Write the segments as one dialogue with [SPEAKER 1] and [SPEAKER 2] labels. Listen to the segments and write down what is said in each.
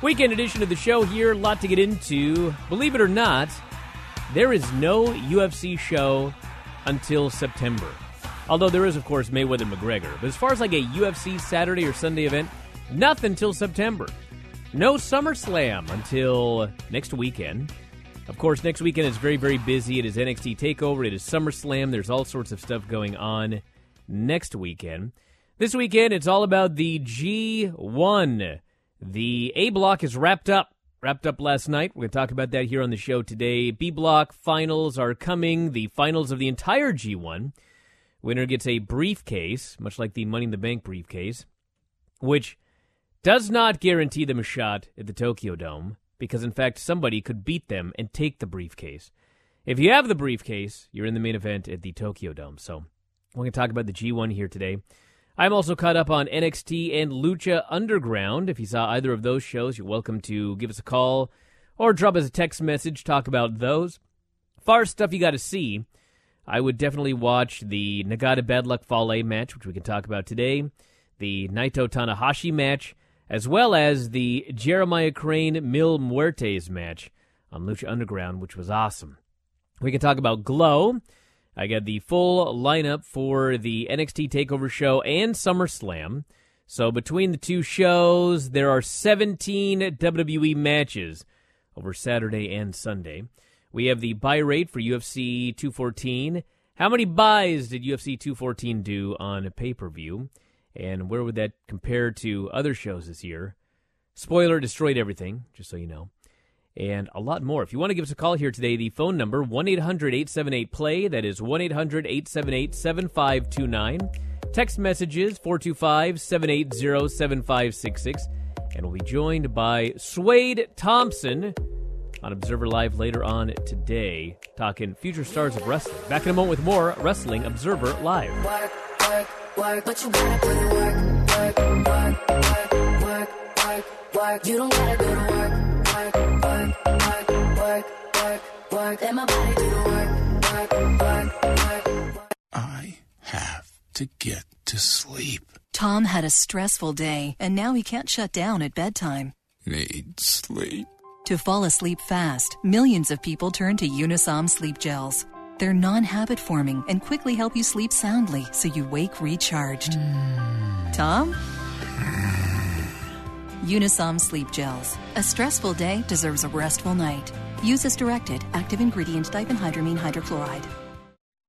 [SPEAKER 1] Weekend edition of the show here, a lot to get into. Believe it or not, there is no UFC show until September. Although there is, of course, Mayweather McGregor. But as far as like a UFC Saturday or Sunday event, nothing until September. No SummerSlam until next weekend. Of course, next weekend is very, very busy. It is NXT TakeOver. It is SummerSlam. There's all sorts of stuff going on next weekend. This weekend, it's all about the G1. The A block is wrapped up wrapped up last night. We're going to talk about that here on the show today. B block finals are coming, the finals of the entire G1. Winner gets a briefcase, much like the Money in the Bank briefcase, which does not guarantee them a shot at the Tokyo Dome, because in fact, somebody could beat them and take the briefcase. If you have the briefcase, you're in the main event at the Tokyo Dome. So we're going to talk about the G1 here today. I'm also caught up on NXT and Lucha Underground. If you saw either of those shows, you're welcome to give us a call or drop us a text message, talk about those. Far stuff you got to see. I would definitely watch the Nagata Bad Luck Fale match, which we can talk about today, the Naito Tanahashi match, as well as the Jeremiah Crane Mil Muertes match on Lucha Underground, which was awesome. We can talk about Glow. I got the full lineup for the NXT TakeOver show and SummerSlam. So between the two shows, there are 17 WWE matches over Saturday and Sunday. We have the buy rate for UFC 214. How many buys did UFC 214 do on pay per view? And where would that compare to other shows this year? Spoiler destroyed everything, just so you know and a lot more. If you want to give us a call here today, the phone number 1-800-878-PLAY. That is 1-800-878-7529. Text messages 425-780-7566. And we'll be joined by Swade Thompson on Observer Live later on today, talking future stars of wrestling. Back in a moment with more Wrestling Observer Live.
[SPEAKER 2] Work, work, work, but you gotta put work, work, work, work, work, work. You don't gotta go to work, work, work, work, work. Let my body do the work, work, work, work, work.
[SPEAKER 3] I have to get to sleep.
[SPEAKER 4] Tom had a stressful day, and now he can't shut down at bedtime.
[SPEAKER 3] Need sleep.
[SPEAKER 4] To fall asleep fast, millions of people turn to Unisom sleep gels. They're non habit forming and quickly help you sleep soundly so you wake recharged. Tom? Unisom sleep gels. A stressful day deserves a restful night. Use as directed. Active ingredient diphenhydramine hydrochloride.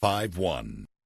[SPEAKER 5] five one.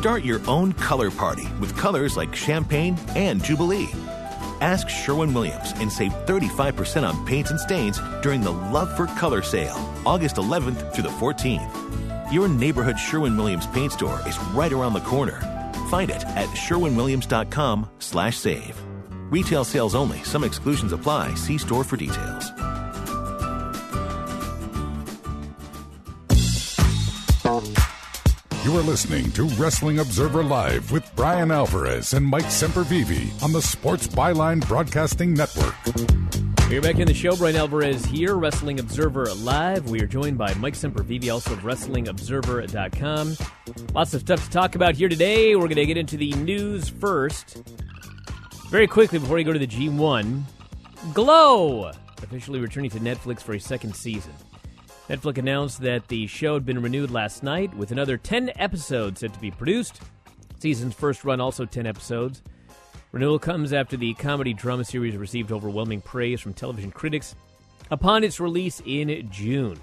[SPEAKER 6] Start your own color party with colors like champagne and jubilee. Ask Sherwin Williams and save 35% on paints and stains during the Love for Color sale, August 11th through the 14th. Your neighborhood Sherwin Williams paint store is right around the corner. Find it at sherwinwilliams.com/save. Retail sales only. Some exclusions apply. See store for details.
[SPEAKER 7] You are listening to Wrestling Observer Live with Brian Alvarez and Mike Sempervive on the Sports Byline Broadcasting Network.
[SPEAKER 1] We're back in the show. Brian Alvarez here, Wrestling Observer Live. We are joined by Mike Sempervive, also of WrestlingObserver.com. Lots of stuff to talk about here today. We're going to get into the news first. Very quickly, before we go to the G1, Glow officially returning to Netflix for a second season. Netflix announced that the show had been renewed last night with another 10 episodes set to be produced. Season's first run, also 10 episodes. Renewal comes after the comedy drama series received overwhelming praise from television critics upon its release in June.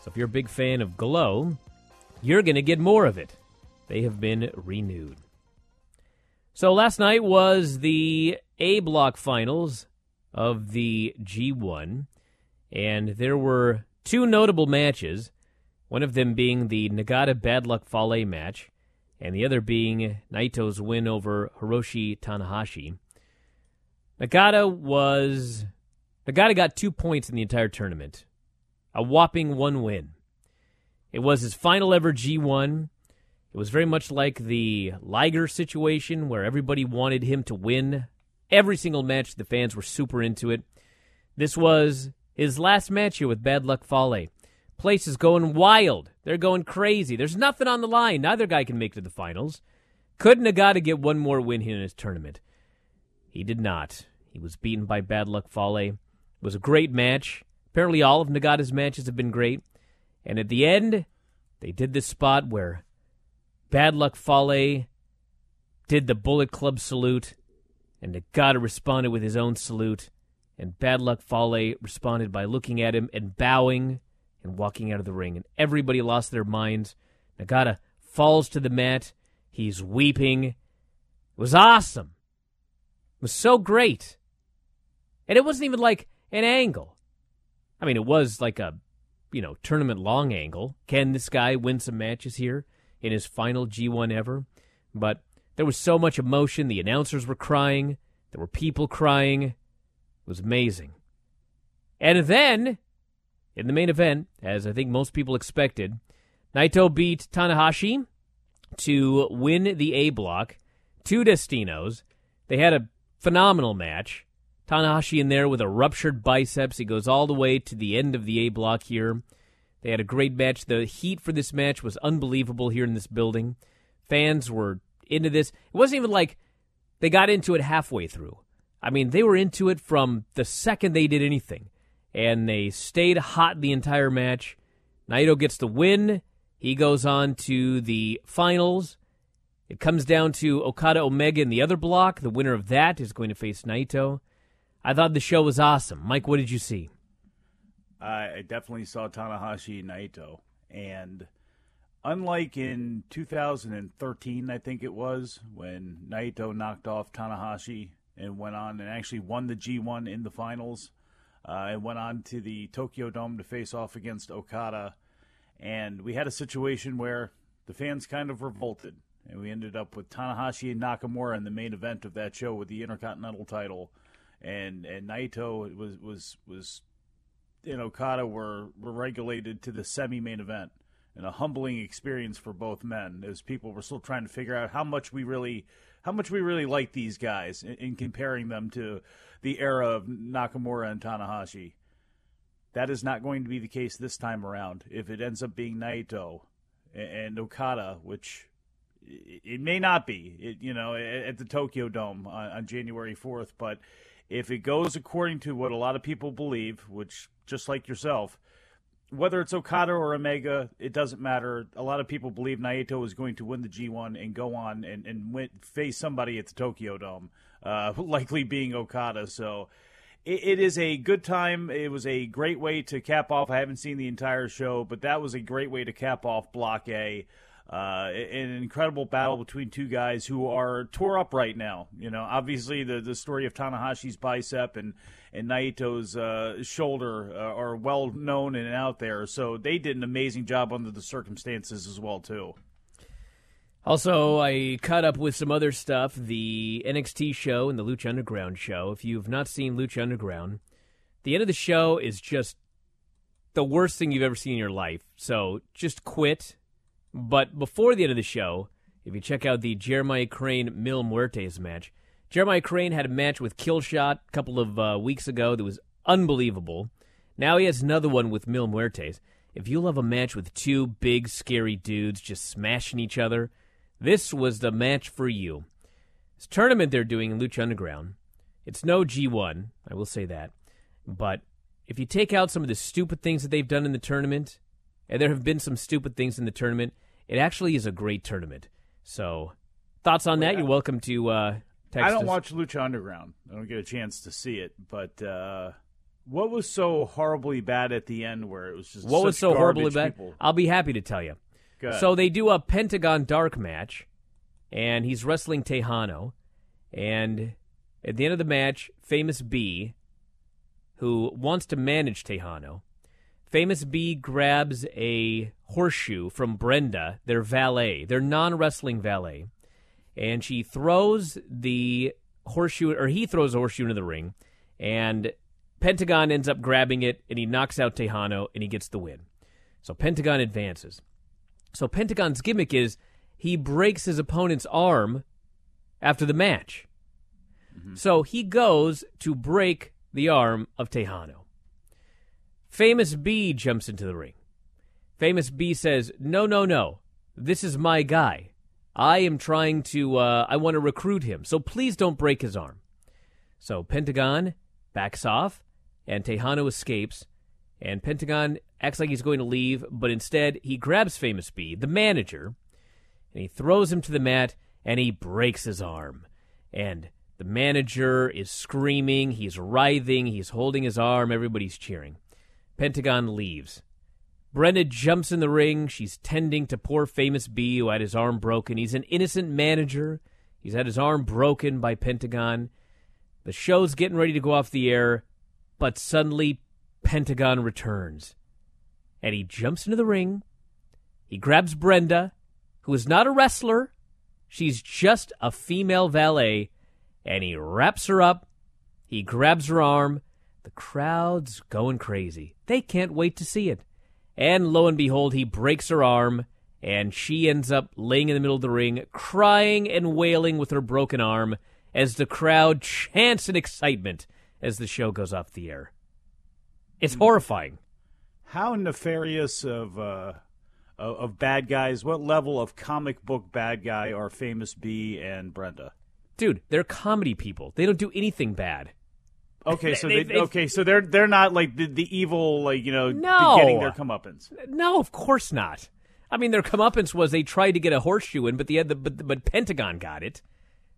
[SPEAKER 1] So if you're a big fan of Glow, you're going to get more of it. They have been renewed. So last night was the A block finals of the G1, and there were two notable matches, one of them being the Nagata Bad Luck Fale match, and the other being Naito's win over Hiroshi Tanahashi. Nagata was Nagata got two points in the entire tournament, a whopping one win. It was his final ever G1. It was very much like the Liger situation where everybody wanted him to win every single match. The fans were super into it. This was his last match here with Bad Luck Fale. Place is going wild. They're going crazy. There's nothing on the line. Neither guy can make it to the finals. Could Nagata get one more win here in his tournament? He did not. He was beaten by Bad Luck Fale. It was a great match. Apparently, all of Nagata's matches have been great. And at the end, they did this spot where Bad Luck Fale did the Bullet Club salute, and Nagata responded with his own salute. And Bad Luck Fale responded by looking at him and bowing and walking out of the ring. And everybody lost their minds. Nagata falls to the mat. He's weeping. It was awesome. It was so great. And it wasn't even like an angle. I mean, it was like a, you know, tournament long angle. Can this guy win some matches here in his final G1 ever? But there was so much emotion. The announcers were crying. There were people crying. Was amazing. And then, in the main event, as I think most people expected, Naito beat Tanahashi to win the A block. Two Destinos. They had a phenomenal match. Tanahashi in there with a ruptured biceps. He goes all the way to the end of the A block here. They had a great match. The heat for this match was unbelievable here in this building. Fans were into this. It wasn't even like they got into it halfway through. I mean, they were into it from the second they did anything. And they stayed hot the entire match. Naito gets the win. He goes on to the finals. It comes down to Okada Omega in the other block. The winner of that is going to face Naito. I thought the show was awesome. Mike, what did you see?
[SPEAKER 8] I definitely saw Tanahashi Naito. And unlike in 2013, I think it was, when Naito knocked off Tanahashi and went on and actually won the G1 in the finals, uh, and went on to the Tokyo Dome to face off against Okada. And we had a situation where the fans kind of revolted. And we ended up with Tanahashi and Nakamura in the main event of that show with the Intercontinental title. And and Naito was was was and Okada were, were regulated to the semi main event. And a humbling experience for both men as people were still trying to figure out how much we really how much we really like these guys in, in comparing them to the era of Nakamura and Tanahashi. That is not going to be the case this time around. If it ends up being Naito and Okada, which It, may not be, it, you know, at, at the Tokyo Dome on, on January 4th, but if it goes according to what a lot of people believe, which just like yourself, whether it's Okada or Omega, it doesn't matter. A lot of people believe Naito is going to win the G1 and go on and, and win, face somebody at the Tokyo Dome, uh, likely being Okada. So it, it is a good time. It was a great way to cap off. I haven't seen the entire show, but that was a great way to cap off Block A. Uh, an incredible battle between two guys who are tore up right now. You know, obviously the the story of Tanahashi's bicep and and Naito's uh, shoulder uh, are well known and out there. So they did an amazing job under the circumstances as well too.
[SPEAKER 1] Also, I caught up with some other stuff the NXT show and the Lucha Underground show. If you've not seen Lucha Underground, the end of the show is just the worst thing you've ever seen in your life. So just quit. But before the end of the show, if you check out the Jeremiah Crane Mil Muertes match, Jeremiah Crane had a match with Killshot a couple of uh, weeks ago that was unbelievable. Now he has another one with Mil Muertes. If you love a match with two big, scary dudes just smashing each other, this was the match for you. This tournament they're doing in Lucha Underground, it's no G1, I will say that. But if you take out some of the stupid things that they've done in the tournament, and there have been some stupid things in the tournament, it actually is a great tournament. So, thoughts on that? You're welcome to uh, text
[SPEAKER 8] I don't
[SPEAKER 1] us.
[SPEAKER 8] watch Lucha Underground. I don't get a chance to see it. But uh, what was so horribly bad at the end where it was just
[SPEAKER 1] What was so horribly bad?
[SPEAKER 8] people?
[SPEAKER 1] I'll be happy to tell you. So they do a Pentagon Dark match, and he's wrestling Texano. And at the end of the match, Famous B, who wants to manage Texano, Famous B grabs a horseshoe from Brenda, their valet, their non wrestling valet, and she throws the horseshoe, or he throws a horseshoe into the ring, and Pentagon ends up grabbing it, and he knocks out Texano, and he gets the win. So Pentagon advances. So Pentagon's gimmick is he breaks his opponent's arm after the match. Mm-hmm. So he goes to break the arm of Texano. Famous B jumps into the ring. Famous B says, No, no, no. This is my guy. I am trying to, uh, I want to recruit him. So please don't break his arm. So Pentagon backs off, and Texano escapes. And Pentagon acts like he's going to leave, but instead he grabs Famous B, the manager, and he throws him to the mat, and he breaks his arm. And the manager is screaming, he's writhing, he's holding his arm, everybody's cheering. Pentagon leaves. Brenda jumps in the ring. She's tending to poor famous B who had his arm broken. He's an innocent manager. He's had his arm broken by Pentagon. The show's getting ready to go off the air, but suddenly Pentagon returns. And he jumps into the ring. He grabs Brenda, who is not a wrestler. She's just a female valet. And he wraps her up. He grabs her arm. The crowd's going crazy. They can't wait to see it. And lo and behold, he breaks her arm, and she ends up laying in the middle of the ring, crying and wailing with her broken arm as the crowd chants in excitement as the show goes off the air. It's horrifying.
[SPEAKER 8] How nefarious of uh, of of bad guys? What level of comic book bad guy are Famous B and Brenda?
[SPEAKER 1] Dude, they're comedy people. They don't do anything bad.
[SPEAKER 8] Okay, so
[SPEAKER 1] They-
[SPEAKER 8] they,
[SPEAKER 1] they-
[SPEAKER 8] okay, so they're they're not like the, the evil, like you know,
[SPEAKER 1] No.
[SPEAKER 8] getting their comeuppance.
[SPEAKER 1] No, of course not. I mean, their comeuppance was they tried to get a horseshoe in, but the, the but, but Pentagon got it.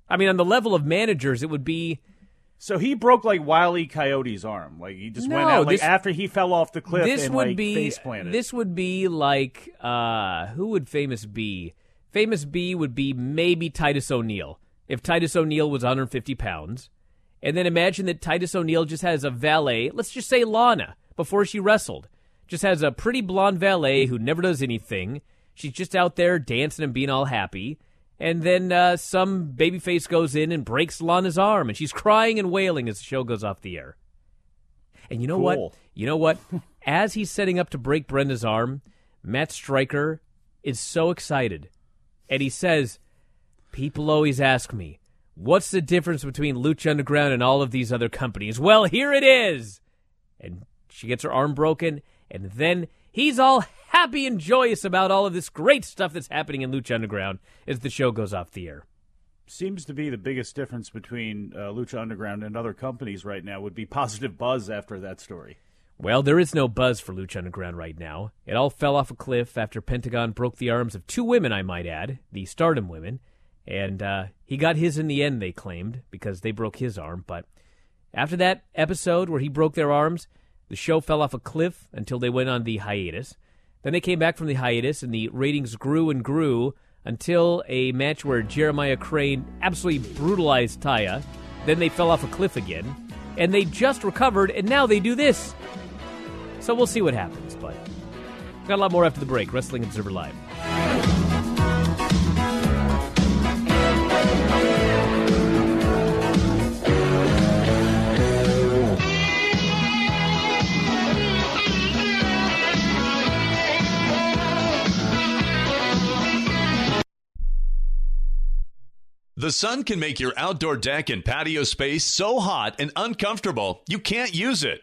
[SPEAKER 1] I mean, on the level of managers, it would be
[SPEAKER 8] So he broke like Wiley Coyote's arm. Like he just went out like
[SPEAKER 1] this-
[SPEAKER 8] after he fell off the cliff
[SPEAKER 1] this
[SPEAKER 8] and
[SPEAKER 1] would
[SPEAKER 8] like
[SPEAKER 1] be
[SPEAKER 8] face planted.
[SPEAKER 1] this would be like uh, who would famous be? Famous B would be maybe Titus O'Neil if Titus O'Neil was 150 pounds, and then imagine that Titus O'Neil just has a valet. Let's just say Lana before she wrestled, just has a pretty blonde valet who never does anything. She's just out there dancing and being all happy. And then uh, some babyface goes in and breaks Lana's arm, and she's crying and wailing as the show goes off the air. And you know what? You know what? As he's setting up to break Brenda's arm, Matt Striker is so excited. And he says, People always ask me, what's the difference between Lucha Underground and all of these other companies? Well, here it is. And she gets her arm broken, and then he's all happy and joyous about all of this great stuff that's happening in Lucha Underground as the show goes off the air.
[SPEAKER 8] Seems to be the biggest difference between uh, Lucha Underground and other companies right now would be positive buzz after that story.
[SPEAKER 1] Well, there is no buzz for Lucha Underground right now. It all fell off a cliff after Pentagon broke the arms of two women, I might add, the Stardom women. And uh, he got his in the end, they claimed, because they broke his arm. But after that episode where he broke their arms, the show fell off a cliff until they went on the hiatus. Then they came back from the hiatus, and the ratings grew and grew until a match where Jeremiah Crane absolutely brutalized Taya. Then they fell off a cliff again, and they just recovered, and now they do this. So we'll see what happens, but got a lot more after the break. Wrestling Observer Live.
[SPEAKER 9] The sun can make your outdoor deck and patio space so hot and uncomfortable you can't use it.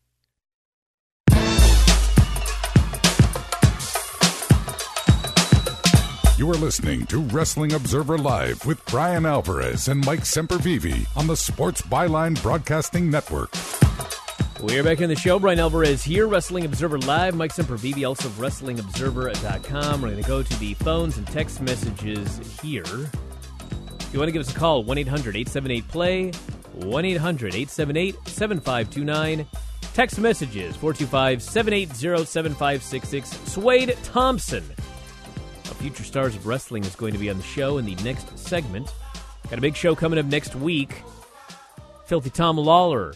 [SPEAKER 7] You are listening to Wrestling Observer Live with Brian Alvarez and Mike Sempervive on the Sports Byline Broadcasting Network.
[SPEAKER 1] We're back in the show. Brian Alvarez here, Wrestling Observer Live. Mike Sempervive, also of WrestlingObserver.com. We're going to go to the phones and text messages here. If you want to give us a call, 1 800 878 PLAY, 1 800 878 7529. Text messages, 425 780 7566. Swade Thompson Future Stars of Wrestling is going to be on the show in the next segment. Got a big show coming up next week. Filthy Tom Lawlor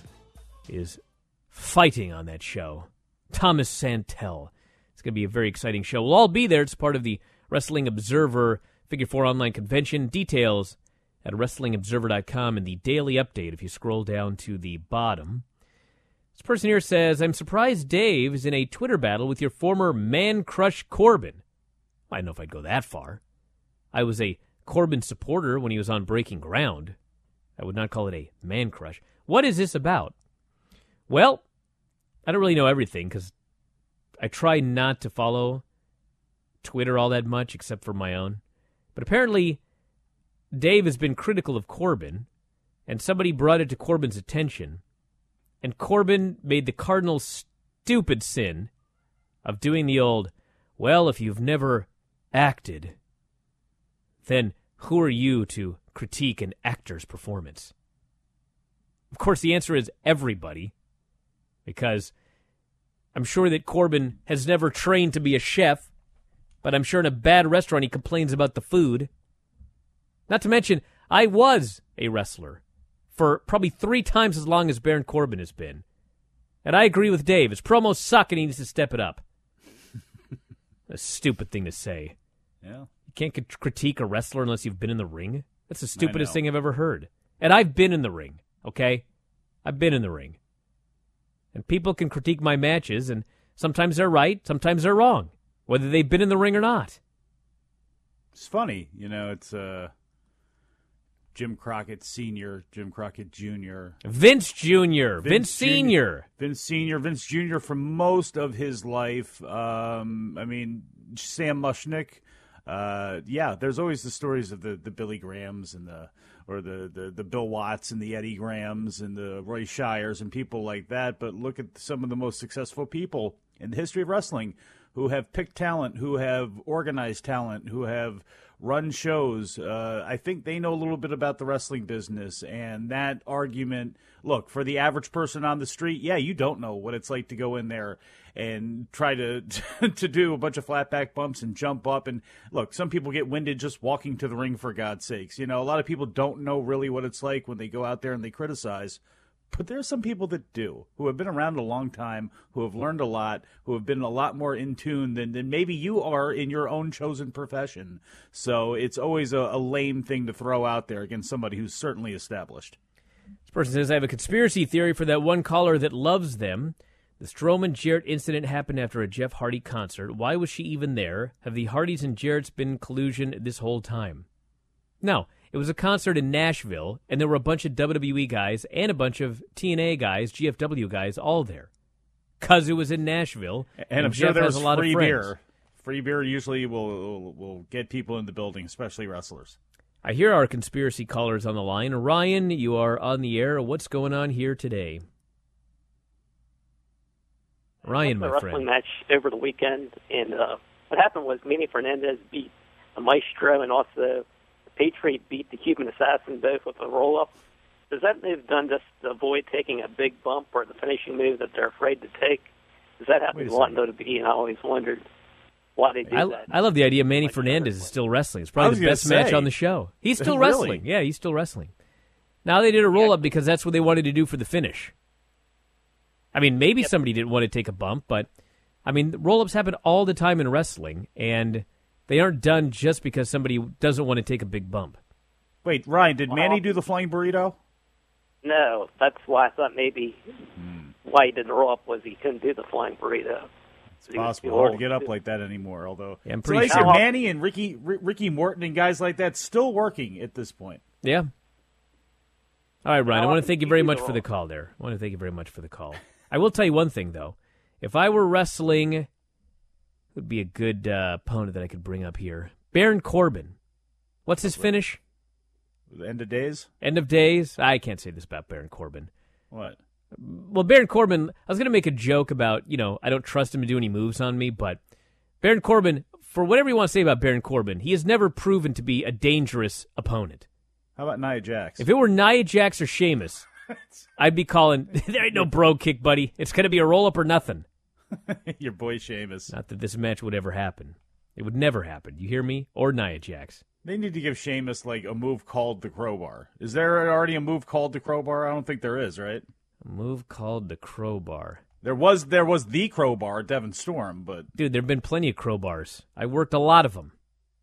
[SPEAKER 1] is fighting on that show. Thomas Santel. It's going to be a very exciting show. We'll all be there. It's part of the Wrestling Observer Figure 4 online convention. Details at WrestlingObserver.com in the daily update if you scroll down to the bottom. This person here says, I'm surprised Dave is in a Twitter battle with your former man crush Corbin. I don't know if I'd go that far. I was a Corbin supporter when he was on Breaking Ground. I would not call it a man crush. What is this about? Well, I don't really know everything because I try not to follow Twitter all that much except for my own. But apparently, Dave has been critical of Corbin, and somebody brought it to Corbin's attention, and Corbin made the cardinal stupid sin of doing the old, well, if you've never acted, then who are you to critique an actor's performance? Of course, the answer is everybody, because I'm sure that Corbin has never trained to be a chef, but I'm sure in a bad restaurant he complains about the food. Not to mention, I was a wrestler for probably three times as long as Baron Corbin has been. And I agree with Dave. His promos suck and he needs to step it up. a stupid thing to say.
[SPEAKER 8] Yeah.
[SPEAKER 1] You can't critique a wrestler unless you've been in the ring. That's the stupidest thing I've ever heard. And I've been in the ring, okay? I've been in the ring. And people can critique my matches, and sometimes they're right, sometimes they're wrong, whether they've been in the ring or not.
[SPEAKER 8] It's funny, you know, it's uh Jim Crockett Sr., Jim Crockett Jr.,
[SPEAKER 1] Vince Jr., Vince, Vince Sr.,
[SPEAKER 8] Vince Sr., Vince Jr. for most of his life. Um, I mean, Sam Muchnick. Uh, yeah, there's always the stories of the, the Billy Grahams and the or the, the, the Bill Watts and the Eddie Grahams and the Roy Shires and people like that. But look at some of the most successful people in the history of wrestling who have picked talent, who have organized talent, who have run shows. Uh, I think they know a little bit about the wrestling business, and that argument. Look, for the average person on the street, yeah, you don't know what it's like to go in there and try to to do a bunch of flat back bumps and jump up. And look, some people get winded just walking to the ring. For God's sakes, you know, a lot of people don't know really what it's like when they go out there and they criticize. But there are some people that do, who have been around a long time, who have learned a lot, who have been a lot more in tune than, than maybe you are in your own chosen profession. So it's always a, a lame thing to throw out there against somebody who's certainly established.
[SPEAKER 1] Person says, I have a conspiracy theory for that one caller that loves them. The Strowman Jarrett incident happened after a Jeff Hardy concert. Why was she even there? Have the Hardys and Jarretts been collusion this whole time? No, it was a concert in Nashville, and there were a bunch of WWE guys and a bunch of TNA guys, GFW guys, all there. Because it was in Nashville.
[SPEAKER 8] And, and I'm Jeff sure there was a lot free of beer. Free beer usually will, will, will get people in the building, especially wrestlers.
[SPEAKER 1] I hear our conspiracy callers on the line. Ryan, you are on the air. What's going on here today? Ryan, my
[SPEAKER 10] friend. wrestling match over the weekend, and uh, what happened was Manny Fernandez beat a Maestro and also the Patriot beat the Cuban Assassin both with a roll up. Does that move done just to avoid taking a big bump or the finishing move that they're afraid to take? Does that happen a lot in WWE? And I always wondered why they do
[SPEAKER 1] I,
[SPEAKER 10] that.
[SPEAKER 1] I love the idea Manny like Fernandez is still wrestling. It's probably the best
[SPEAKER 8] say,
[SPEAKER 1] match on the show. He's still wrestling. Yeah, he's still wrestling. Now they did a roll up because that's what they wanted to do for the finish. I mean, maybe yep. somebody didn't want to take a bump, but I mean, roll ups happen all the time in wrestling, and they aren't done just because somebody doesn't want to take a big bump.
[SPEAKER 8] Wait, Ryan, did Manny do the flying burrito?
[SPEAKER 10] No, that's why I thought maybe hmm. why he didn't roll up was he couldn't do the flying burrito.
[SPEAKER 8] It's possible. Hard to get up like that anymore. Although,
[SPEAKER 1] yeah, I'm pretty
[SPEAKER 8] so sure. Manny and Ricky, R- Ricky Morton and guys like that still working at this point.
[SPEAKER 1] Yeah. All right, Ryan. I want to thank you very much for the call. There, I want to thank you very much for the call. I will tell you one thing though. If I were wrestling would be a good uh, opponent that I could bring up here. Baron Corbin. What's his finish?
[SPEAKER 8] The end of days?
[SPEAKER 1] End of days? I can't say this about Baron Corbin.
[SPEAKER 8] What?
[SPEAKER 1] Well, Baron Corbin, I was going to make a joke about, you know, I don't trust him to do any moves on me, but Baron Corbin, for whatever you want to say about Baron Corbin, he has never proven to be a dangerous opponent.
[SPEAKER 8] How about Nia Jax?
[SPEAKER 1] If it were Nia Jax or Sheamus, I'd be calling, there ain't no bro kick, buddy. It's going to be a roll up or nothing.
[SPEAKER 8] Your boy Sheamus.
[SPEAKER 1] Not that this match would ever happen. It would never happen. You hear me? Or Nia Jax.
[SPEAKER 8] They need to give Sheamus like a move called the crowbar. Is there already a move called the crowbar? I don't think there is, right?
[SPEAKER 1] A move called the crowbar.
[SPEAKER 8] There was there was the crowbar, Devon Storm, but
[SPEAKER 1] dude, there've been plenty of crowbars. I worked a lot of them.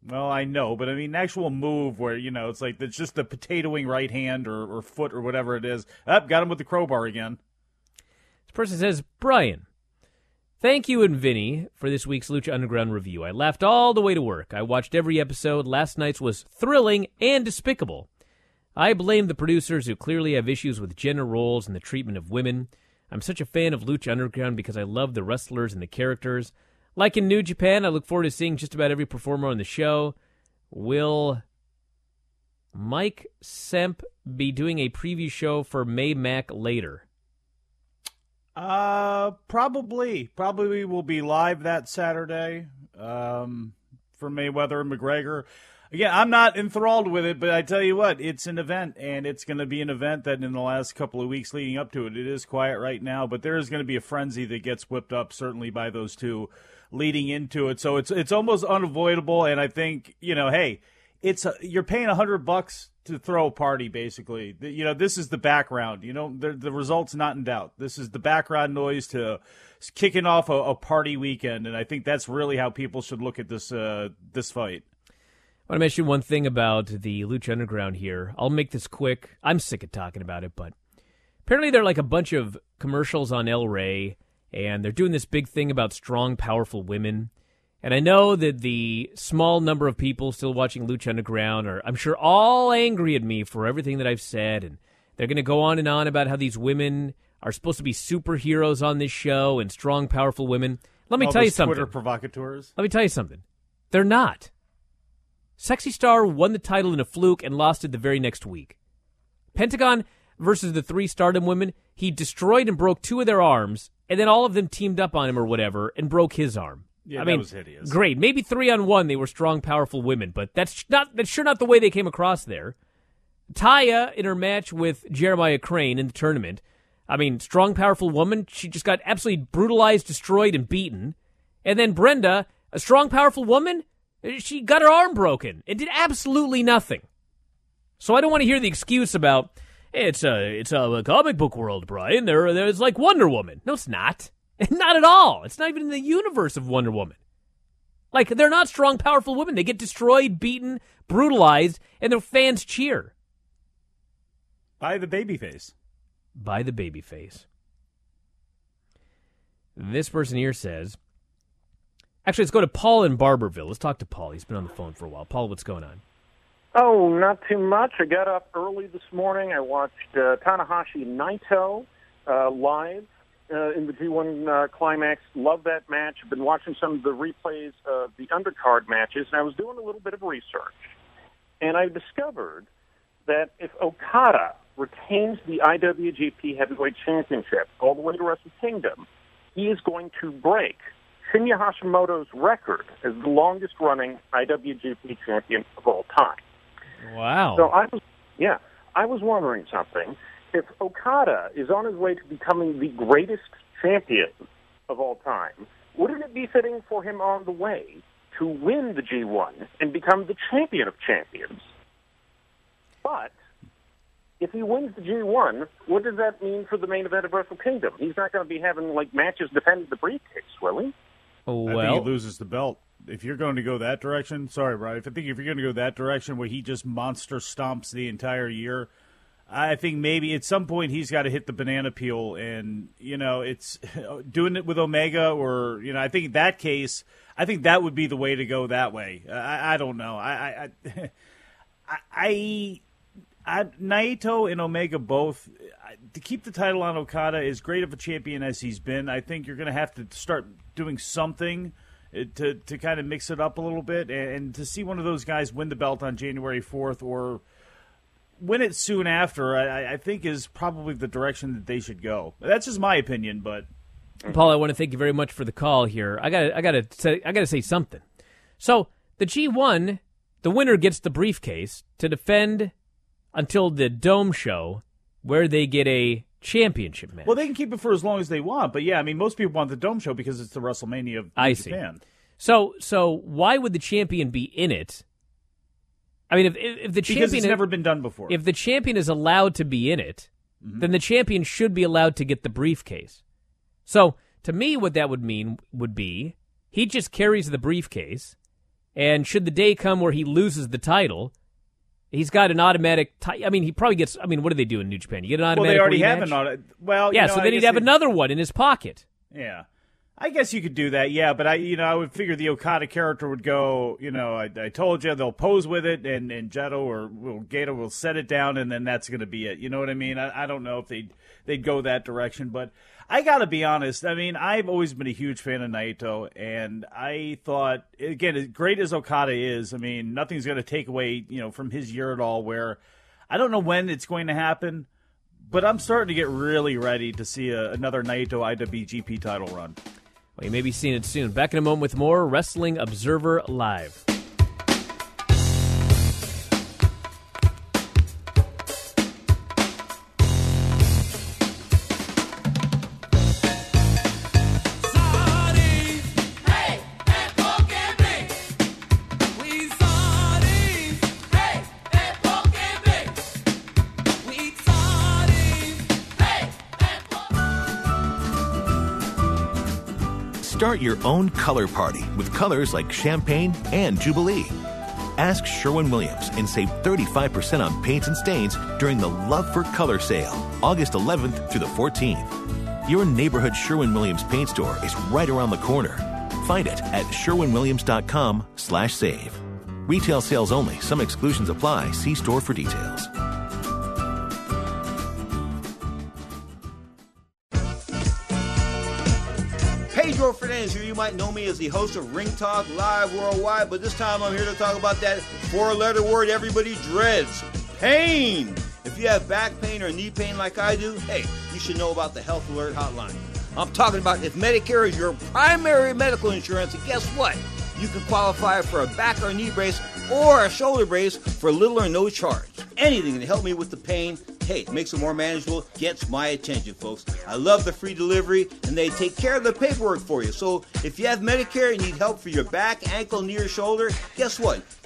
[SPEAKER 8] Well, I know, but I mean, actual move where you know it's like it's just the potatoing right hand or, or foot or whatever it is. Up, got him with the crowbar again.
[SPEAKER 1] This person says, Brian, thank you and Vinny for this week's Lucha Underground review. I laughed all the way to work. I watched every episode. Last night's was thrilling and despicable. I blame the producers who clearly have issues with gender roles and the treatment of women. I'm such a fan of Lucha Underground because I love the wrestlers and the characters. Like in New Japan, I look forward to seeing just about every performer on the show. Will Mike Semp be doing a preview show for May Mac later?
[SPEAKER 8] Uh, probably. Probably will be live that Saturday um, for Mayweather and McGregor. Again, I'm not enthralled with it, but I tell you what, it's an event, and it's going to be an event that in the last couple of weeks leading up to it, it is quiet right now, but there is going to be a frenzy that gets whipped up certainly by those two leading into it. So it's it's almost unavoidable, and I think you know, hey, it's a, you're paying a hundred bucks to throw a party, basically. You know, this is the background. You know, the, the result's not in doubt. This is the background noise to kicking off a, a party weekend, and I think that's really how people should look at this uh, this fight.
[SPEAKER 1] I want to mention one thing about the Lucha Underground here. I'll make this quick. I'm sick of talking about it, but apparently they're like a bunch of commercials on El Rey, and they're doing this big thing about strong, powerful women. And I know that the small number of people still watching Lucha Underground are, I'm sure, all angry at me for everything that I've said. And they're going to go on and on about how these women are supposed to be superheroes on this show and strong, powerful women. Let me
[SPEAKER 8] All
[SPEAKER 1] tell you something.
[SPEAKER 8] Twitter provocateurs.
[SPEAKER 1] Let me tell you something. They're not. Sexy Star won the title in a fluke and lost it the very next week. Pentagon versus the three Stardom women, he destroyed and broke two of their arms, and then all of them teamed up on him or whatever and broke his arm.
[SPEAKER 8] Yeah,
[SPEAKER 1] I
[SPEAKER 8] that
[SPEAKER 1] mean,
[SPEAKER 8] was hideous.
[SPEAKER 1] Great, maybe three on one they were strong, powerful women, but that's not that's sure not the way they came across there. Taya in her match with Jeremiah Crane in the tournament, I mean, strong, powerful woman. She just got absolutely brutalized, destroyed, and beaten. And then Brenda, a strong, powerful woman, she got her arm broken and did absolutely nothing. So I don't want to hear the excuse about it's a it's a comic book world, Brian. There there's like Wonder Woman. No, it's not. Not at all. It's not even in the universe of Wonder Woman. Like they're not strong, powerful women. They get destroyed, beaten, brutalized, and their fans cheer
[SPEAKER 8] by the babyface.
[SPEAKER 1] By the babyface. This person here says, actually, let's go to Paul in Barberville. Let's talk to Paul. He's been on the phone for a while. Paul, what's going on?
[SPEAKER 11] Oh, not too much. I got up early this morning. I watched uh, Tanahashi Naito uh, live uh, in the G1 uh, Climax. Love that match. I've been watching some of the replays of the undercard matches, and I was doing a little bit of research. And I discovered that if Okada retains the IWGP Heavyweight Championship all the way to Wrestle Kingdom, he is going to break Shinya Hashimoto's record as the longest running IWGP champion of all time.
[SPEAKER 1] Wow.
[SPEAKER 11] So I was, yeah, I was wondering something. If Okada is on his way to becoming the greatest champion of all time, wouldn't it be fitting for him on the way to win the G1 and become the champion of champions? But if he wins the G1, what does that mean for the main event of Wrestle Kingdom? He's not going to be having like matches defending the briefcase, will he?
[SPEAKER 1] Oh,
[SPEAKER 8] I
[SPEAKER 1] well,
[SPEAKER 8] think he loses the belt. If you're going to go that direction, sorry, Brian. If I think if you're going to go that direction where he just monster stomps the entire year, I think maybe at some point he's got to hit the banana peel, and you know it's doing it with Omega, or you know I think that case, I think that would be the way to go that way. I, I don't know. I I, I, I, I Naito and Omega both to keep the title on Okada as great of a champion as he's been. I think you're going to have to start doing something uh, to to kind of mix it up a little bit, and, and to see one of those guys win the belt on January fourth or win it soon after, I, I think is probably the direction that they should go. That's just my opinion, but
[SPEAKER 1] Paul, I want to thank you very much for the call here. I got I got to I got to say something. So the G1, the winner gets the briefcase to defend until the Dome show, where they get a championship match.
[SPEAKER 8] well, they can keep it for as long as they want. But yeah, I mean, most people want the Dome show because it's the WrestleMania of
[SPEAKER 1] I
[SPEAKER 8] Japan.
[SPEAKER 1] see. So so why would the champion be in it? I mean, if if, the champion
[SPEAKER 8] it's never been done before.
[SPEAKER 1] if the champion is allowed to be in it, mm-hmm. then the champion should be allowed to get the briefcase. So, to me, what that would mean would be he just carries the briefcase, And should the day come where he loses the title, he's got an automatic. Ti- I mean, he probably gets. I mean, what do they do in New Japan? You get an automatic.
[SPEAKER 8] Well, they already
[SPEAKER 1] rematch?
[SPEAKER 8] have an auto. Well,
[SPEAKER 1] yeah,
[SPEAKER 8] you know,
[SPEAKER 1] so then he'd have
[SPEAKER 8] they-
[SPEAKER 1] another one in his pocket.
[SPEAKER 8] Yeah. I guess you could do that, yeah, but I, you know, I would figure the Okada character would go, you know, I, I told you they'll pose with it, and and Gedo or will Gato will set it down, and then that's going to be it. You know what I mean? I, I don't know if they they'd go that direction, but I got to be honest. I mean, I've always been a huge fan of Naito, and I thought again, as great as Okada is, I mean, nothing's to take away, you know, from his year at all. Where I don't know when it's going to happen. But I'm starting to get really ready to see a, another Naito IWGP title run.
[SPEAKER 1] Well, you may be seeing it soon. Back in a moment with more Wrestling Observer Live.
[SPEAKER 6] Your own color party with colors like Champagne and Jubilee. Ask Sherwin Williams and save 35% on paints and stains during the Love for Color sale, August 11th through the 14th. Your neighborhood Sherwin Williams paint store is right around the corner. Find it at sherwinwilliams.com/save. Retail sales only. Some exclusions apply. See store for details.
[SPEAKER 12] Might know me as the host of Ring Talk Live Worldwide, but this time I'm here to talk about that four letter word everybody dreads pain. If you have back pain or knee pain like I do, hey, you should know about the Health Alert Hotline. I'm talking about if Medicare is your primary medical insurance, and guess what? You can qualify for a back or knee brace or a shoulder brace for little or no charge. Anything to help me with the pain, hey, makes it more manageable, gets my attention, folks. I love the free delivery, and they take care of the paperwork for you. So if you have Medicare and need help for your back, ankle, knee, or shoulder, guess what?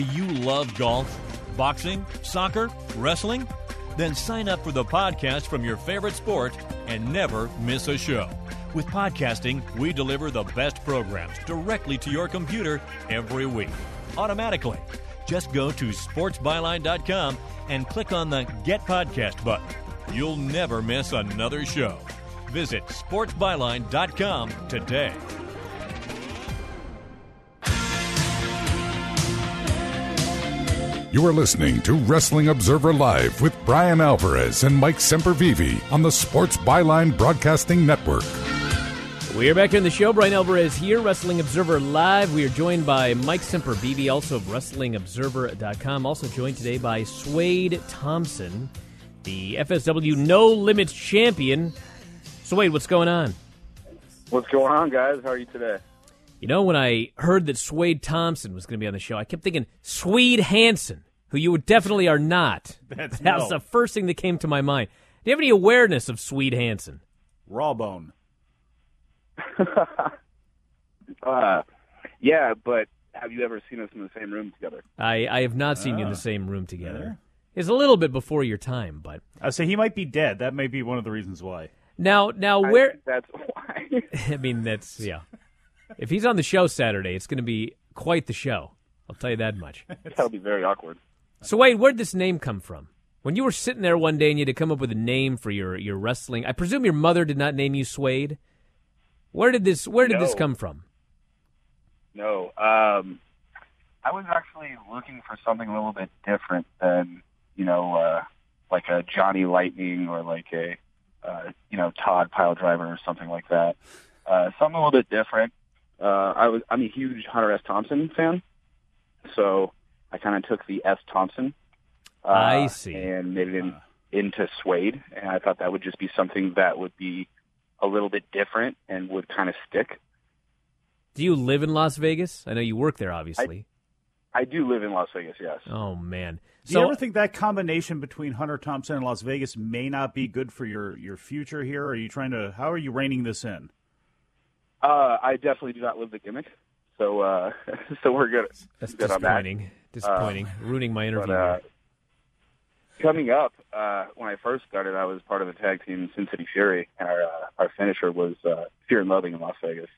[SPEAKER 13] Do you love golf, boxing, soccer, wrestling? Then sign up for the podcast from your favorite sport and never miss a show. With podcasting, we deliver the best programs directly to your computer every week, automatically. Just go to sportsbyline.com and click on the Get Podcast button. You'll never miss another show. Visit sportsbyline.com today.
[SPEAKER 7] You are listening to Wrestling Observer Live with Brian Alvarez and Mike Sempervive on the Sports Byline Broadcasting Network.
[SPEAKER 1] We are back here in the show. Brian Alvarez here, Wrestling Observer Live. We are joined by Mike Sempervive, also of WrestlingObserver.com. Also joined today by Suede Thompson, the FSW No Limits champion. Suede, what's going on?
[SPEAKER 14] What's going on, guys? How are you today?
[SPEAKER 1] You know, when I heard that Suede Thompson was going to be on the show, I kept thinking Swede Hanson, who you definitely are not.
[SPEAKER 8] That's
[SPEAKER 1] that was
[SPEAKER 8] no.
[SPEAKER 1] the first thing that came to my mind. Do you have any awareness of Swede Hanson?
[SPEAKER 8] Rawbone.
[SPEAKER 14] Uh, yeah, but have you ever seen us in the same room together?
[SPEAKER 1] I, I have not seen you in
[SPEAKER 8] Ah.
[SPEAKER 1] the same room together. It's a little bit before your time, but
[SPEAKER 8] I say he might be dead. That may be one of the reasons why.
[SPEAKER 1] now now where
[SPEAKER 14] That's why.
[SPEAKER 1] I mean that's yeah. If he's on the show Saturday, it's going to be quite the show. I'll tell you that much.
[SPEAKER 14] That'll be very awkward.
[SPEAKER 1] So Wade, where'd this name come from? When you were sitting there one day and you had to come up with a name for your, your wrestling, I presume your mother did not name you Suede. Where did this Where did this come from?
[SPEAKER 14] No, um, I was actually looking for something a little bit different than you know, uh, like a Johnny Lightning or like a uh, you know Todd Pile Driver or something like that. Uh, something a little bit different. Uh, I was I'm a huge Hunter S. Thompson fan, so I kind of took the S. Thompson. Uh,
[SPEAKER 1] I see.
[SPEAKER 14] and made it in, into suede, and I thought that would just be something that would be a little bit different and would kind of stick.
[SPEAKER 1] Do you live in Las Vegas? I know you work there, obviously.
[SPEAKER 14] I do live in Las Vegas, yes.
[SPEAKER 1] oh man.
[SPEAKER 8] Do
[SPEAKER 1] So
[SPEAKER 8] you ever think that combination between Hunter Thompson and Las Vegas may not be good for your, your future here? Are you trying to? How are you reining this in?
[SPEAKER 14] Uh, I definitely do not live the gimmick, so uh, so we're good.
[SPEAKER 1] that's
[SPEAKER 14] good on that.
[SPEAKER 1] disappointing. Disappointing. Ruining my interview.
[SPEAKER 14] But, uh, coming up, uh, when I first started, I was part of the tag team Sin City Fury, and our uh, our finisher was uh, Fear and Loathing in Las Vegas.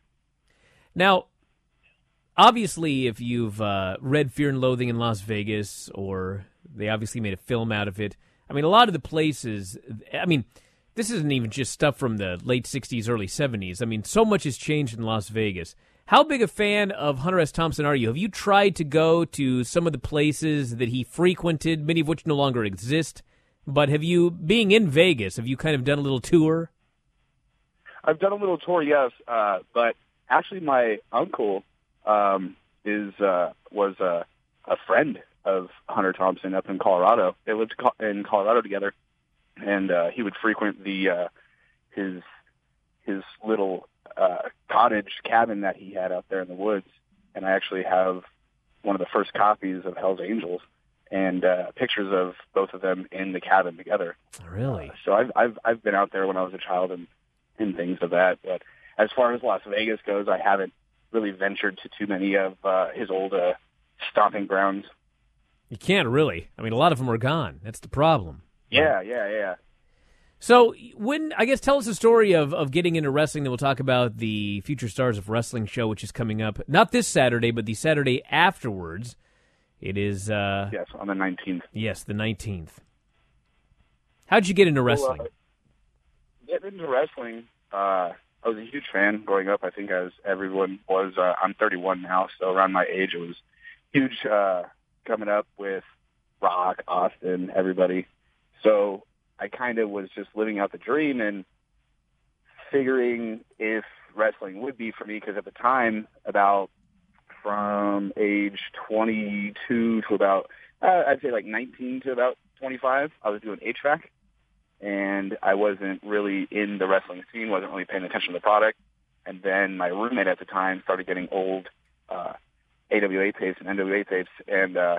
[SPEAKER 1] Now, obviously, if you've uh, read Fear and Loathing in Las Vegas, or they obviously made a film out of it, I mean, a lot of the places, I mean, this isn't even just stuff from the late 60s, early 70s. I mean, so much has changed in Las Vegas. How big a fan of Hunter S. Thompson are you? Have you tried to go to some of the places that he frequented, many of which no longer exist? But have you, being in Vegas, have you kind of done a little tour?
[SPEAKER 14] I've done a little tour, yes, uh, but actually, my uncle um, is uh, was uh, a friend of Hunter Thompson up in Colorado. They lived in Colorado together, and uh, he would frequent the uh, his his little uh, cottage cabin that he had out there in the woods. And I actually have one of the first copies of Hell's Angels and uh, pictures of both of them in the cabin together.
[SPEAKER 1] Really?
[SPEAKER 14] So I've I've I've been out there when I was a child and and things of that. But as far as Las Vegas goes, I haven't really ventured to too many of uh, his old uh, stomping grounds.
[SPEAKER 1] You can't really. I mean, a lot of them are gone. That's the problem.
[SPEAKER 14] Yeah, yeah, yeah.
[SPEAKER 1] So when I guess tell us the story of, of getting into wrestling. Then we'll talk about the Future Stars of Wrestling show, which is coming up not this Saturday, but the Saturday afterwards. It is uh,
[SPEAKER 14] yes on the nineteenth.
[SPEAKER 1] Yes, the nineteenth. How'd you get into wrestling?
[SPEAKER 14] Well, uh, getting into wrestling, uh, I was a huge fan growing up. I think as everyone was. Uh, I'm 31 now, so around my age, it was huge uh, coming up with Rock, Austin, everybody. So I kind of was just living out the dream and figuring if wrestling would be for me because at the time, about from age 22 to about, uh, I'd say like 19 to about 25, I was doing HVAC and I wasn't really in the wrestling scene, wasn't really paying attention to the product. And then my roommate at the time started getting old uh, AWA tapes and NWA tapes, and uh,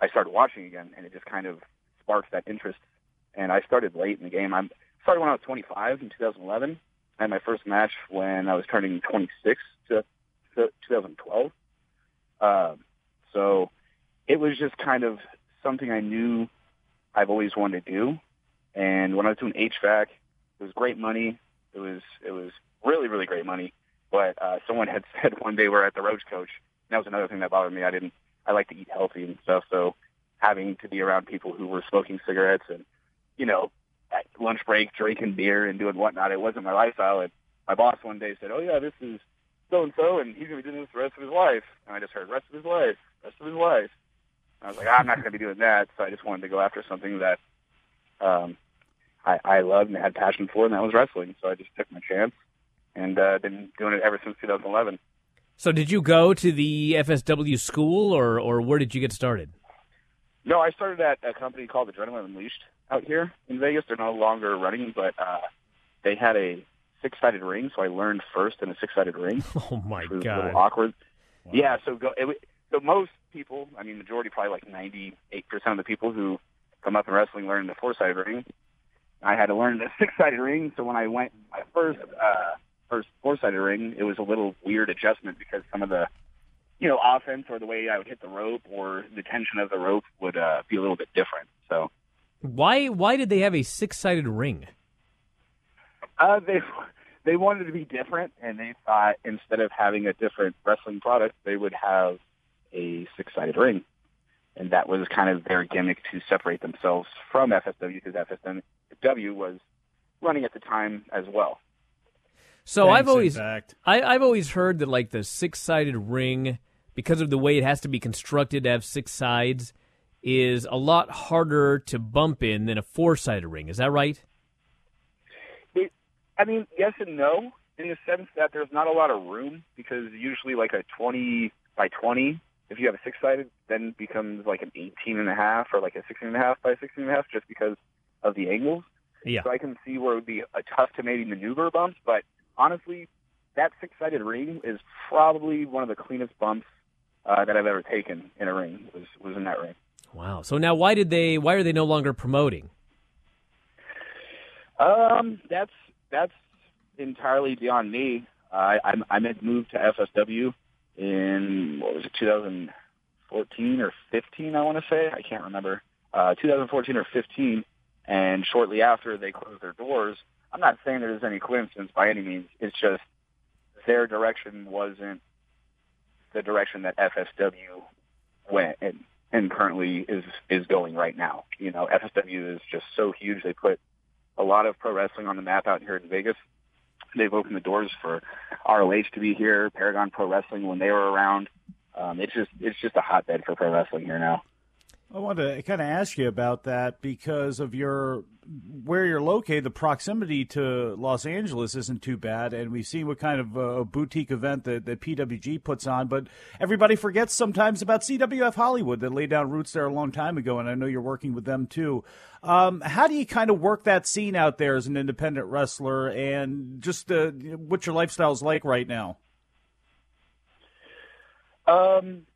[SPEAKER 14] I started watching again, and it just kind of sparked that interest. And I started late in the game. I started when I was 25 in 2011. I had my first match when I was turning 26 to, to 2012. Um, so it was just kind of something I knew I've always wanted to do. And when I was doing HVAC, it was great money. It was it was really really great money. But uh, someone had said one day we're at the Roach Coach. And that was another thing that bothered me. I didn't I like to eat healthy and stuff. So having to be around people who were smoking cigarettes and you know at lunch break drinking beer and doing whatnot, it wasn't my lifestyle. And my boss one day said, "Oh yeah, this is so and so, and he's gonna be doing this the rest of his life." And I just heard rest of his life, rest of his life. I was like, I'm not going to be doing that. So I just wanted to go after something that um, I, I loved and had passion for, and that was wrestling. So I just took my chance and uh, been doing it ever since 2011.
[SPEAKER 1] So did you go to the FSW school, or or where did you get started?
[SPEAKER 14] No, I started at a company called Adrenaline Unleashed out here in Vegas. They're no longer running, but uh, they had a six-sided ring, so I learned first in a six-sided ring.
[SPEAKER 1] Oh my
[SPEAKER 14] was a little awkward. Yeah, so go. It, so most people, I mean, majority, probably like ninety-eight percent of the people who come up in wrestling learn the four-sided ring. I had to learn the six-sided ring. So when I went my first uh, first four-sided ring, it was a little weird adjustment because some of the you know offense or the way I would hit the rope or the tension of the rope would uh, be a little bit different. So
[SPEAKER 1] Why? Why did they have a six-sided ring?
[SPEAKER 14] Uh, they they wanted to be different, and they thought instead of having a different wrestling product, they would have a six-sided ring, and that was kind of their gimmick to separate themselves from FSW because FSW was running at the time as well.
[SPEAKER 1] So
[SPEAKER 8] Thanks,
[SPEAKER 1] I've always, I, I've always heard that like the six-sided ring, because of the way it has to be constructed to have six sides, is a lot harder to bump in than a four-sided ring. Is that right?
[SPEAKER 14] It, I mean, yes and no, in the sense that there's not a lot of room because usually like a 20 by 20, if you have a six-sided, then becomes like an 18 and a half or like a 16 and a half by 16 and a half just because of the angles.
[SPEAKER 1] Yeah.
[SPEAKER 14] So I can see where it would be a tough to maybe maneuver bumps, but honestly, that six-sided ring is probably one of the cleanest bumps uh, that I've ever taken in a ring. Was was in that ring.
[SPEAKER 1] Wow. So now, why did they? Why are they no longer promoting?
[SPEAKER 14] Um, that's that's entirely beyond me. I I, I made the move to FSW in what was it, 2014 or 15? I want to say I can't remember. Uh, 2014 or 15, and shortly after they closed their doors. I'm not saying there's any coincidence by any means. It's just their direction wasn't the direction that FSW went and, and currently is is going right now. You know, FSW is just so huge. They put a lot of pro wrestling on the map out here in Vegas. They've opened the doors for ROH to be here, Paragon Pro Wrestling when they were around. Um, it's just it's just a hotbed for pro wrestling here now.
[SPEAKER 8] I wanted to kind of ask you about that because of your where you're located. The proximity to Los Angeles isn't too bad, and we've seen what kind of uh, boutique event that, that PWG puts on. But everybody forgets sometimes about CWF Hollywood that laid down roots there a long time ago, and I know you're working with them too. Um, how do you kind of work that scene out there as an independent wrestler, and just uh, what your lifestyle is like right now?
[SPEAKER 14] Um,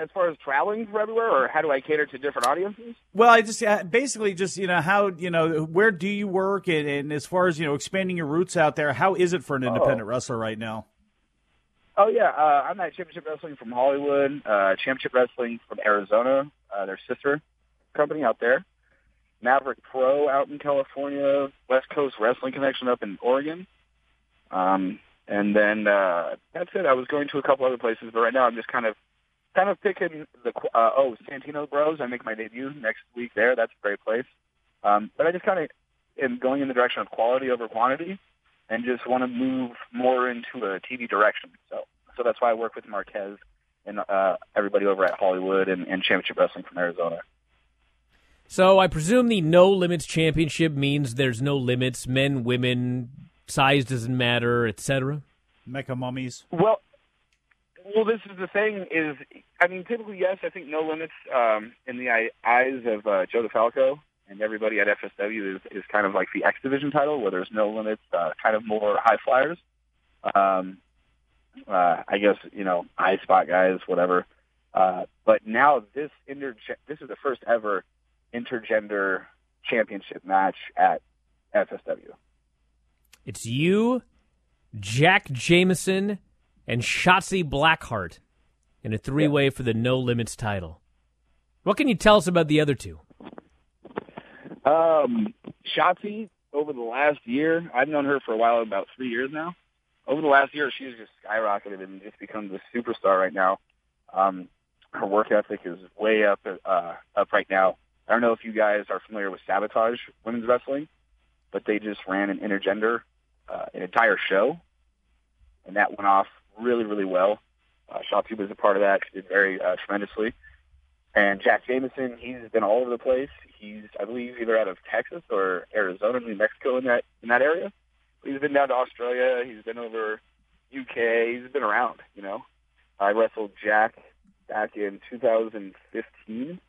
[SPEAKER 14] as far as traveling for everywhere, or how do I cater to different audiences?
[SPEAKER 8] Well, I just uh, basically just you know how you know where do you work, and, and as far as you know expanding your roots out there, how is it for an independent wrestler right now?
[SPEAKER 14] Oh yeah, uh, I'm at Championship Wrestling from Hollywood, uh, Championship Wrestling from Arizona, uh, their sister company out there. Maverick Pro out in California, West Coast Wrestling Connection up in Oregon. Um, and then uh, that's it. I was going to a couple other places, but right now I'm just kind of kind of picking the uh, oh Santino Bros. I make my debut next week there. That's a great place. Um, but I just kind of am going in the direction of quality over quantity, and just want to move more into a TV direction. So so that's why I work with Marquez and uh, everybody over at Hollywood and, and Championship Wrestling from Arizona.
[SPEAKER 1] So I presume the No Limits Championship means there's no limits, men, women, size doesn't matter, etc.
[SPEAKER 8] Mecha mummies.
[SPEAKER 14] Well, well, this is the thing. Is I mean, typically, yes, I think no limits um, in the eyes of uh, Joe DeFalco and everybody at FSW is, is kind of like the X Division title, where there's no limits, uh, kind of more high flyers. Um, uh, I guess you know, high spot guys, whatever. Uh, but now this inter this is the first ever intergender championship match at FSW.
[SPEAKER 1] It's you, Jack Jameson, and Shotzi Blackheart in a three way for the No Limits title. What can you tell us about the other two?
[SPEAKER 14] Um, Shotzi, over the last year, I've known her for a while, about three years now. Over the last year, she's just skyrocketed and just become the superstar right now. Um, her work ethic is way up, uh, up right now. I don't know if you guys are familiar with Sabotage Women's Wrestling, but they just ran an intergender, uh, an entire show, and that went off really, really well. Uh, Shotzi was a part of that. She did very uh, tremendously. And Jack Jameson, he's been all over the place. He's, I believe, either out of Texas or Arizona, New Mexico, in that in that area. He's been down to Australia. He's been over UK. He's been around. You know, I wrestled Jack back in 2015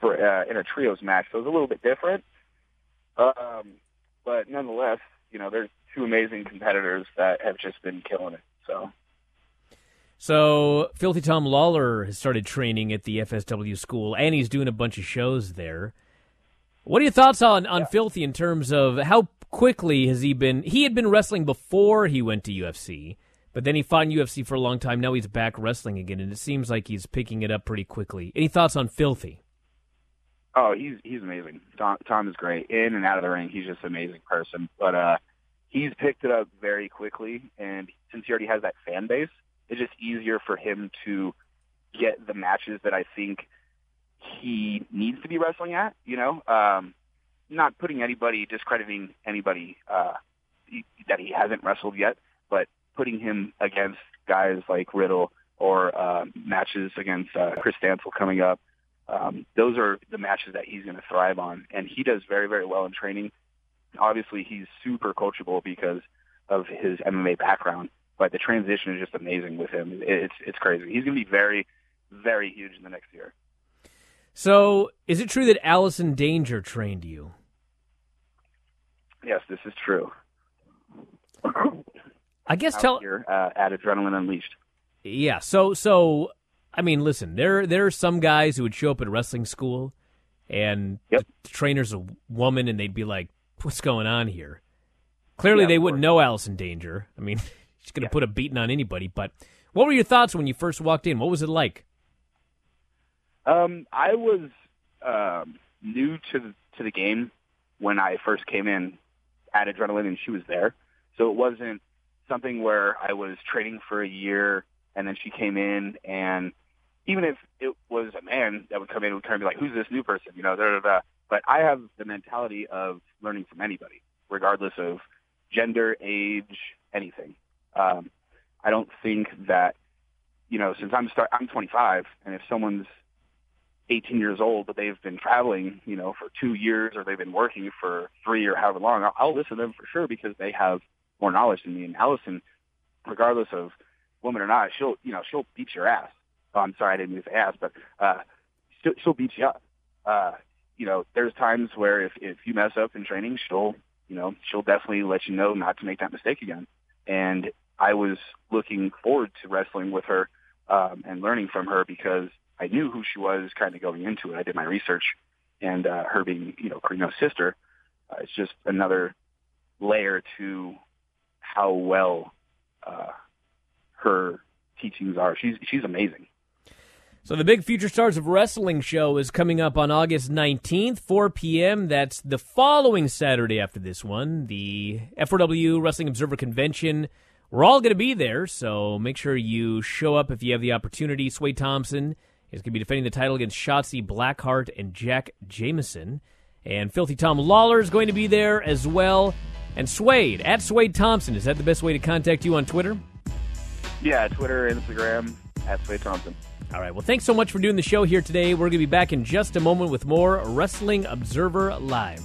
[SPEAKER 14] for uh, in a trios match, so it was a little bit different. Um, but nonetheless, you know, there's two amazing competitors that have just been killing it. So.
[SPEAKER 1] So, Filthy Tom Lawlor has started training at the FSW school, and he's doing a bunch of shows there. What are your thoughts on, on Filthy in terms of how quickly has he been? He had been wrestling before he went to UFC, but then he fought in UFC for a long time. Now he's back wrestling again, and it seems like he's picking it up pretty quickly. Any thoughts on Filthy?
[SPEAKER 14] Oh, he's he's amazing. Tom, Tom is great in and out of the ring. He's just an amazing person. But uh, he's picked it up very quickly, and since he already has that fan base, it's just easier for him to get the matches that I think he needs to be wrestling at. You know, um, not putting anybody, discrediting anybody uh, that he hasn't wrestled yet, but putting him against guys like Riddle or uh, matches against uh, Chris Stansel coming up. Um, those are the matches that he's going to thrive on, and he does very, very well in training. Obviously, he's super coachable because of his MMA background, but the transition is just amazing with him. It's it's crazy. He's going to be very, very huge in the next year.
[SPEAKER 1] So, is it true that Allison Danger trained you?
[SPEAKER 14] Yes, this is true.
[SPEAKER 1] I guess
[SPEAKER 14] Out
[SPEAKER 1] tell
[SPEAKER 14] here uh, at Adrenaline Unleashed.
[SPEAKER 1] Yeah. So so I mean, listen, there there are some guys who would show up at wrestling school and the trainer's a woman and they'd be like, What's going on here? Clearly
[SPEAKER 14] Yeah,
[SPEAKER 1] they wouldn't know Allison Danger. I mean, she's gonna put a beating on anybody, but what were your thoughts when you first walked in? What was it like?
[SPEAKER 14] Um, I was um, new to the, to the game when I first came in at Adrenaline, and she was there. So it wasn't something where I was training for a year, and then she came in, and even if it was a man that would come in, would kind of be like, "Who's this new person?" You know, da da da. But I have the mentality of learning from anybody, regardless of gender, age, anything. Um, I don't think that you know, since I'm start, I'm 25, and if someone's 18 years old, but they've been traveling, you know, for two years, or they've been working for three or however long, I'll, I'll listen to them for sure because they have more knowledge than me. And Allison, regardless of woman or not, she'll, you know, she'll beat your ass. Oh, I'm sorry, I didn't use ass, but uh, she'll, she'll beat you up. Uh, you know, there's times where if if you mess up in training, she'll, you know, she'll definitely let you know not to make that mistake again. And I was looking forward to wrestling with her um, and learning from her because I knew who she was kind of going into it. I did my research, and uh, her being, you know, Carino's sister, uh, it's just another layer to how well uh, her teachings are. She's she's amazing.
[SPEAKER 1] So the big Future Stars of Wrestling show is coming up on August 19th, 4 p.m. That's the following Saturday after this one, the F4W Wrestling Observer Convention. We're all going to be there, so make sure you show up if you have the opportunity. Suede Thompson is going to be defending the title against Shotzi Blackheart and Jack Jameson. And Filthy Tom Lawlor is going to be there as well. And Suede, at Suede Thompson, is that the best way to contact you on Twitter?
[SPEAKER 14] Yeah, Twitter, Instagram, at Suede Thompson.
[SPEAKER 1] All right. Well, thanks so much for doing the show here today. We're going to be back in just a moment with more Wrestling Observer Live.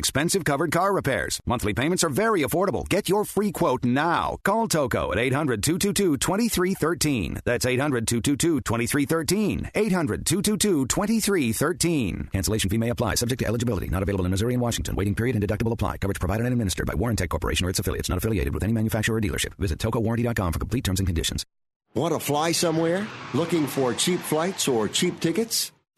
[SPEAKER 15] expensive covered car repairs. Monthly payments are very affordable. Get your free quote now. Call Toco at 800 222 2313. That's 800 222 2313. 800 222 2313. Cancellation fee may apply, subject to eligibility. Not available in Missouri and Washington. Waiting period and deductible apply. Coverage provided and administered by Warrantech Corporation or its affiliates, not affiliated with any manufacturer or dealership. Visit tocowarranty.com for complete terms and conditions.
[SPEAKER 16] Want to fly somewhere? Looking for cheap flights or cheap tickets?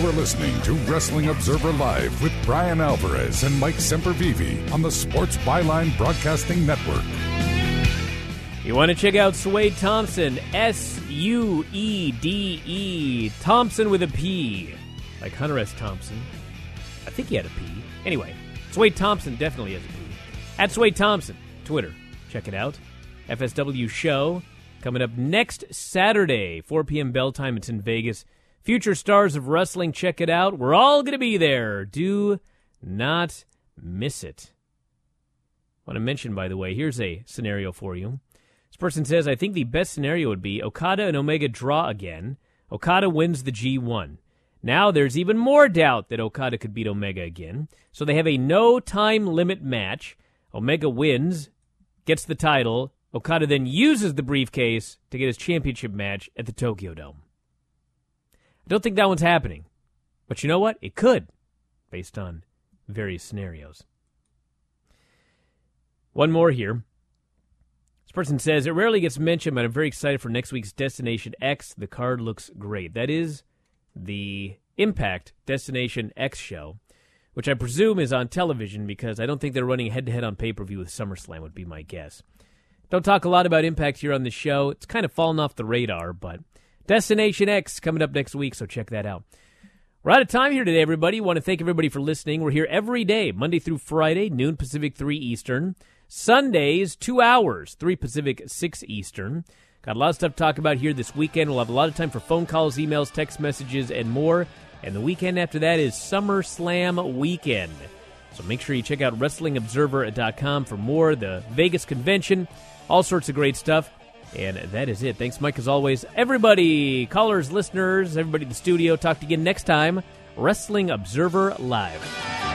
[SPEAKER 7] are listening to Wrestling Observer Live with Brian Alvarez and Mike Sempervive on the Sports Byline Broadcasting Network.
[SPEAKER 1] You want to check out Suede Thompson, S U E D E, Thompson with a P, like Hunter S. Thompson. I think he had a P. Anyway, Suede Thompson definitely has a P. At Suede Thompson, Twitter. Check it out. FSW show coming up next Saturday, 4 p.m. bell time. It's in Vegas. Future stars of wrestling, check it out. We're all going to be there. Do not miss it. I want to mention, by the way, here's a scenario for you. This person says, I think the best scenario would be Okada and Omega draw again. Okada wins the G1. Now there's even more doubt that Okada could beat Omega again. So they have a no time limit match. Omega wins, gets the title. Okada then uses the briefcase to get his championship match at the Tokyo Dome. I don't think that one's happening. But you know what? It could, based on various scenarios. One more here. This person says, It rarely gets mentioned, but I'm very excited for next week's Destination X. The card looks great. That is the Impact Destination X show, which I presume is on television because I don't think they're running head to head on pay per view with SummerSlam, would be my guess. Don't talk a lot about Impact here on the show. It's kind of fallen off the radar, but Destination X coming up next week, so check that out. We're out of time here today, everybody. Want to thank everybody for listening. We're here every day, Monday through Friday, noon Pacific, 3 Eastern. Sundays, 2 hours, 3 Pacific, 6 Eastern. Got a lot of stuff to talk about here this weekend. We'll have a lot of time for phone calls, emails, text messages, and more. And the weekend after that is SummerSlam weekend. So make sure you check out WrestlingObserver.com for more. The Vegas convention, all sorts of great stuff. And that is it. Thanks, Mike, as always. Everybody, callers, listeners, everybody in the studio, talk to you again next time. Wrestling Observer Live.